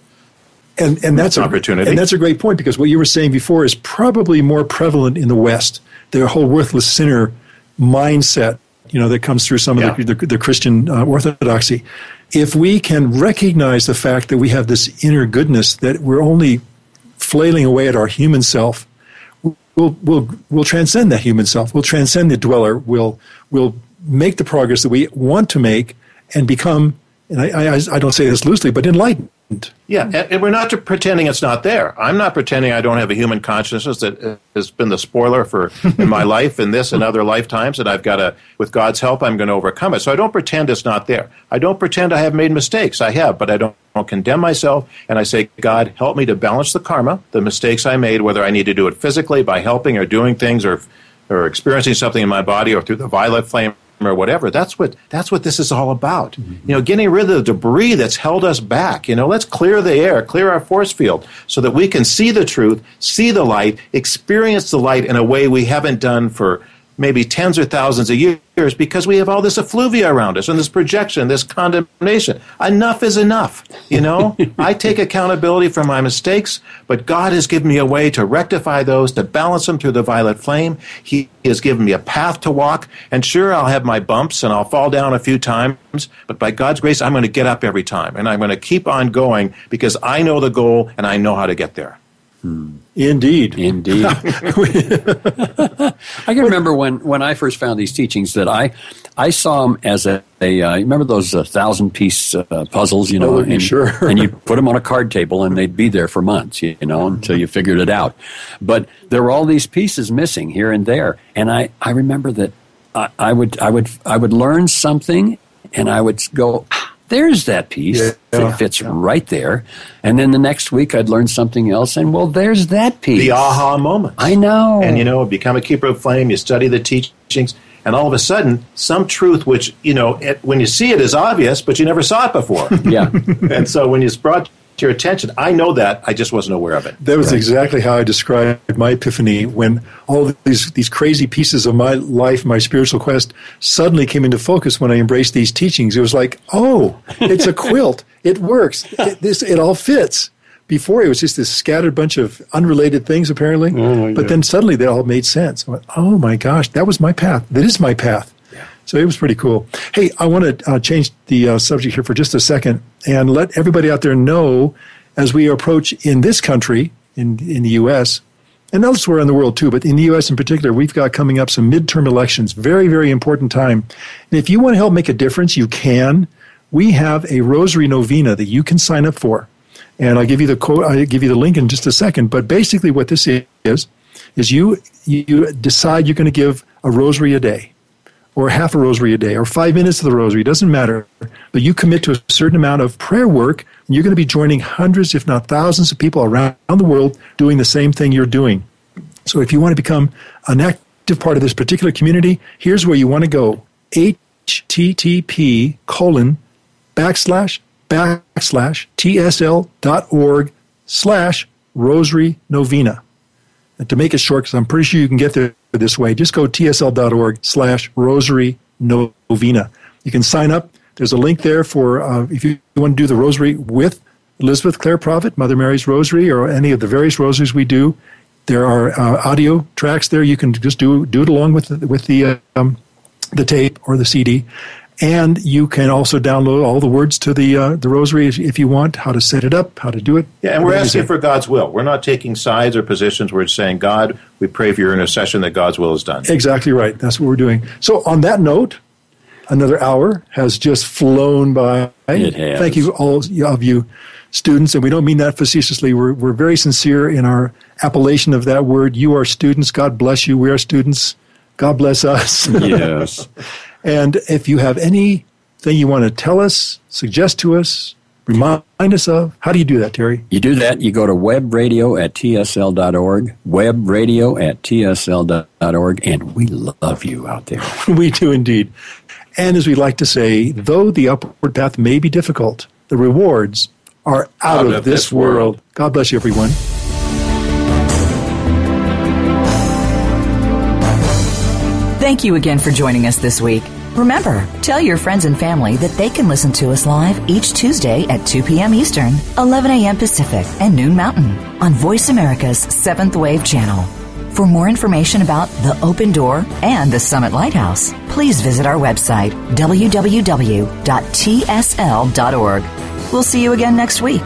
B: and and that's a,
D: Opportunity.
B: And that's a great point because what you were saying before is probably more prevalent in the West. The whole worthless sinner mindset, you know, that comes through some
D: Yeah.
B: of the, the, the Christian uh, orthodoxy. If we can recognize the fact that we have this inner goodness, that we're only flailing away at our human self, we'll we'll we'll transcend that human self. We'll transcend the dweller. We'll we'll make the progress that we want to make and become. And I, I, I don't say this loosely, but enlightened.
D: Yeah, and, and we're not pretending it's not there. I'm not pretending I don't have a human consciousness that has been the spoiler for in my life in this and other lifetimes, and I've got to, with God's help, I'm going to overcome it. So I don't pretend it's not there. I don't pretend I have made mistakes. I have, but I don't, don't condemn myself, and I say, God, help me to balance the karma, the mistakes I made, whether I need to do it physically by helping or doing things or or experiencing something in my body or through the violet flame or whatever. That's what that's what this is all about. Mm-hmm. You know, getting rid of the debris that's held us back. You know, let's clear the air, clear our force field so that we can see the truth, see the light, experience the light in a way we haven't done for maybe tens or thousands of years because we have all this effluvia around us and this projection, this condemnation. Enough is enough. You know, I take accountability for my mistakes, but God has given me a way to rectify those, to balance them through the violet flame. He has given me a path to walk. And sure, I'll have my bumps and I'll fall down a few times, but by God's grace, I'm going to get up every time and I'm going to keep on going because I know the goal and I know how to get there.
C: Hmm.
B: Indeed.
C: Indeed. I can remember when, when I first found these teachings that I I saw them as a, a uh, remember those uh, thousand piece uh, puzzles, you know,
B: Oh,
C: and,
B: sure.
C: and you put them on a card table and they'd be there for months, you know, until you figured it out. But there were all these pieces missing here and there, and I, I remember that I, I would I would I would learn something and I would go. "Ah, There's that piece
B: Yeah,
C: that fits right there, and then the next week I'd learn something else, and well, there's that piece.
D: The aha moment.
C: I know.
D: And you know, become a keeper of flame. You study the teachings, and all of a sudden, some truth which you know, it, when you see it, is obvious, but you never saw it before.
C: yeah.
D: and so, when it's brought to your attention, I know that I just wasn't aware of it.
B: That was exactly how I described my epiphany when all these these crazy pieces of my life, my spiritual quest, suddenly came into focus when I embraced these teachings. It was like, oh, it's a quilt. It works. It, this it all fits. Before it was just this scattered bunch of unrelated things, apparently. Oh, but then suddenly they all made sense. Went, oh my gosh, that was my path. That is my path. So it was pretty cool. Hey, I want to uh, change the uh, subject here for just a second and let everybody out there know as we approach in this country, in, in the U.S., and elsewhere in the world too, but in the U.S. in particular, we've got coming up some midterm elections. Very, very important time. And if you want to help make a difference, you can. We have a Rosary Novena that you can sign up for. And I'll give you the quote, I'll give you the link in just a second. But basically, what this is, is you, you decide you're going to give a rosary a day or half a rosary a day or five minutes of the rosary, doesn't matter. But you commit to a certain amount of prayer work, you're going to be joining hundreds, if not thousands, of people around the world doing the same thing you're doing. So if you want to become an active part of this particular community, here's where you want to go http colon backslash backslash tsl.org slash rosary novena. And to make it short, because I'm pretty sure you can get there this way, just go tsl.org slash rosary novena. You can sign up. There's a link there for uh, if you want to do the rosary with Elizabeth Clare Prophet, Mother Mary's Rosary, or any of the various rosaries we do. There are uh, audio tracks there. You can just do do it along with the, with the um, the tape or the CD, and you can also download all the words to the uh, the rosary if, if you want. How to set it up, how to do it.
D: Yeah, and we're asking
B: you-
D: for God's will. We're not taking sides or positions. We're saying, God, we pray for your intercession that God's will is done.
B: Exactly right. That's what we're doing. So, on that note, another hour has just flown by.
C: It has.
B: Thank you, all of you students, and we don't mean that facetiously. We're, we're very sincere in our appellation of that word. You are students. God bless you. We are students. God bless us.
C: Yes.
B: and if you have anything you want to tell us, suggest to us, remind us of, how do you do that, Terry?
C: You do that, you go to webradio at tsl.org, webradio at tsl.org, and we love you out there.
B: we do indeed. And as we like to say, though the upward path may be difficult, the rewards are out, of, this world. God bless you, everyone.
A: Thank you again for joining us this week. Remember, tell your friends and family that they can listen to us live each Tuesday at 2 p.m. Eastern, 11 a.m. Pacific, and noon Mountain on Voice America's Seventh Wave Channel. For more information about the Open Door and the Summit Lighthouse, please visit our website, www.tsl.org. We'll see you again next week.